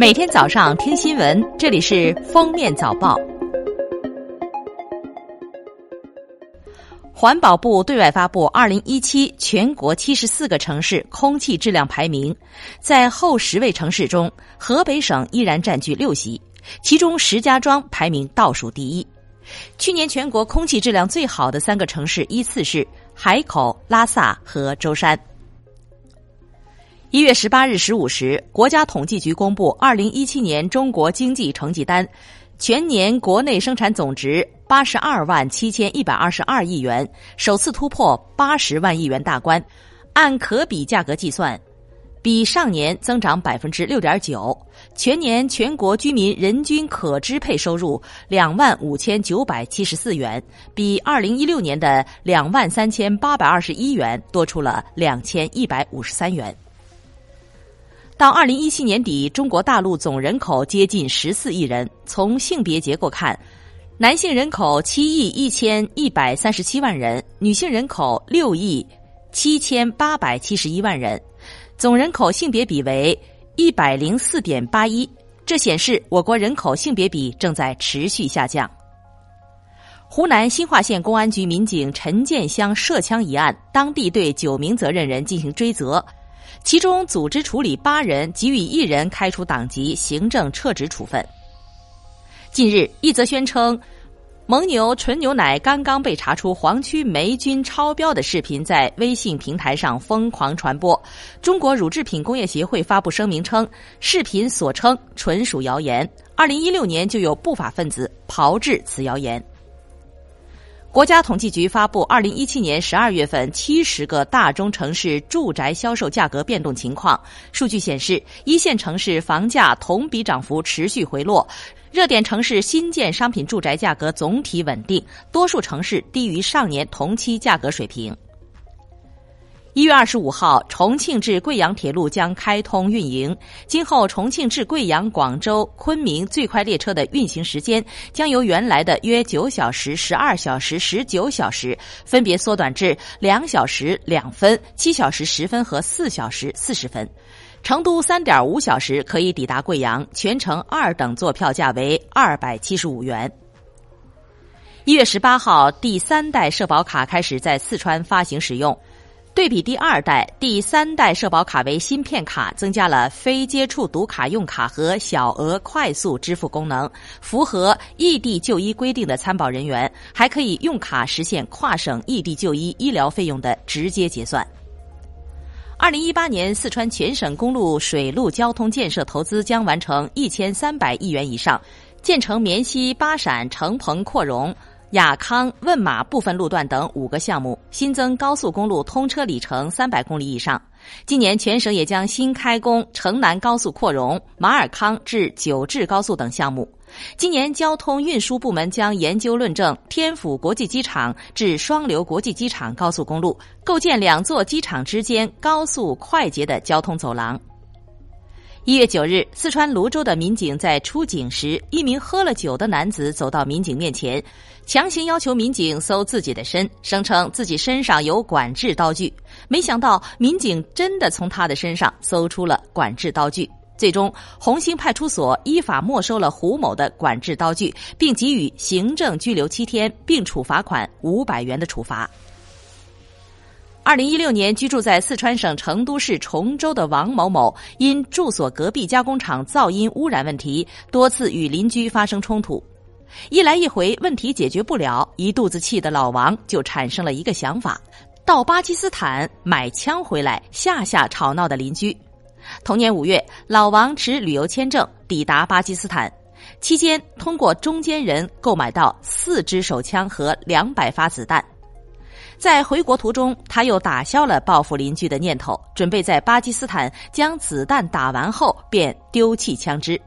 每天早上听新闻，这里是《封面早报》。环保部对外发布二零一七全国七十四个城市空气质量排名，在后十位城市中，河北省依然占据六席，其中石家庄排名倒数第一。去年全国空气质量最好的三个城市依次是海口、拉萨和舟山。一月十八日十五时，国家统计局公布二零一七年中国经济成绩单，全年国内生产总值八十二万七千一百二十二亿元，首次突破八十万亿元大关。按可比价格计算，比上年增长百分之六点九。全年全国居民人均可支配收入两万五千九百七十四元，比二零一六年的两万三千八百二十一元多出了两千一百五十三元。到二零一七年底，中国大陆总人口接近十四亿人。从性别结构看，男性人口七亿一千一百三十七万人，女性人口六亿七千八百七十一万人，总人口性别比为一百零四点八一。这显示我国人口性别比正在持续下降。湖南新化县公安局民警陈建香涉枪一案，当地对九名责任人进行追责。其中组织处理八人，给予一人开除党籍、行政撤职处分。近日，一则宣称蒙牛纯牛奶刚刚被查出黄曲霉菌超标的视频在微信平台上疯狂传播。中国乳制品工业协会发布声明称，视频所称纯属谣言。二零一六年就有不法分子炮制此谣言。国家统计局发布二零一七年十二月份七十个大中城市住宅销售价格变动情况。数据显示，一线城市房价同比涨幅持续回落，热点城市新建商品住宅价格总体稳定，多数城市低于上年同期价格水平。一月二十五号，重庆至贵阳铁路将开通运营。今后，重庆至贵阳、广州、昆明最快列车的运行时间将由原来的约九小时、十二小时、十九小时，分别缩短至两小时两分、七小时十分和四小时四十分。成都三点五小时可以抵达贵阳，全程二等座票价为二百七十五元。一月十八号，第三代社保卡开始在四川发行使用。对比第二代、第三代社保卡为芯片卡，增加了非接触读卡用卡和小额快速支付功能。符合异地就医规定的参保人员，还可以用卡实现跨省异地就医医疗费用的直接结算。二零一八年，四川全省公路、水路交通建设投资将完成一千三百亿元以上，建成绵西巴陕成彭扩容。雅康汶马部分路段等五个项目新增高速公路通车里程三百公里以上。今年全省也将新开工城南高速扩容、马尔康至九至高速等项目。今年交通运输部门将研究论证天府国际机场至双流国际机场高速公路，构建两座机场之间高速快捷的交通走廊。一月九日，四川泸州的民警在出警时，一名喝了酒的男子走到民警面前，强行要求民警搜自己的身，声称自己身上有管制刀具。没想到，民警真的从他的身上搜出了管制刀具。最终，红星派出所依法没收了胡某的管制刀具，并给予行政拘留七天，并处罚款五百元的处罚。二零一六年，居住在四川省成都市崇州的王某某，因住所隔壁加工厂噪音污染问题，多次与邻居发生冲突。一来一回，问题解决不了，一肚子气的老王就产生了一个想法：到巴基斯坦买枪回来吓吓吵闹的邻居。同年五月，老王持旅游签证抵达巴基斯坦，期间通过中间人购买到四支手枪和两百发子弹。在回国途中，他又打消了报复邻居的念头，准备在巴基斯坦将子弹打完后便丢弃枪支。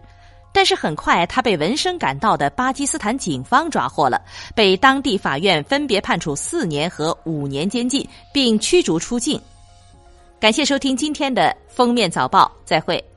但是很快，他被闻声赶到的巴基斯坦警方抓获了，被当地法院分别判处四年和五年监禁，并驱逐出境。感谢收听今天的封面早报，再会。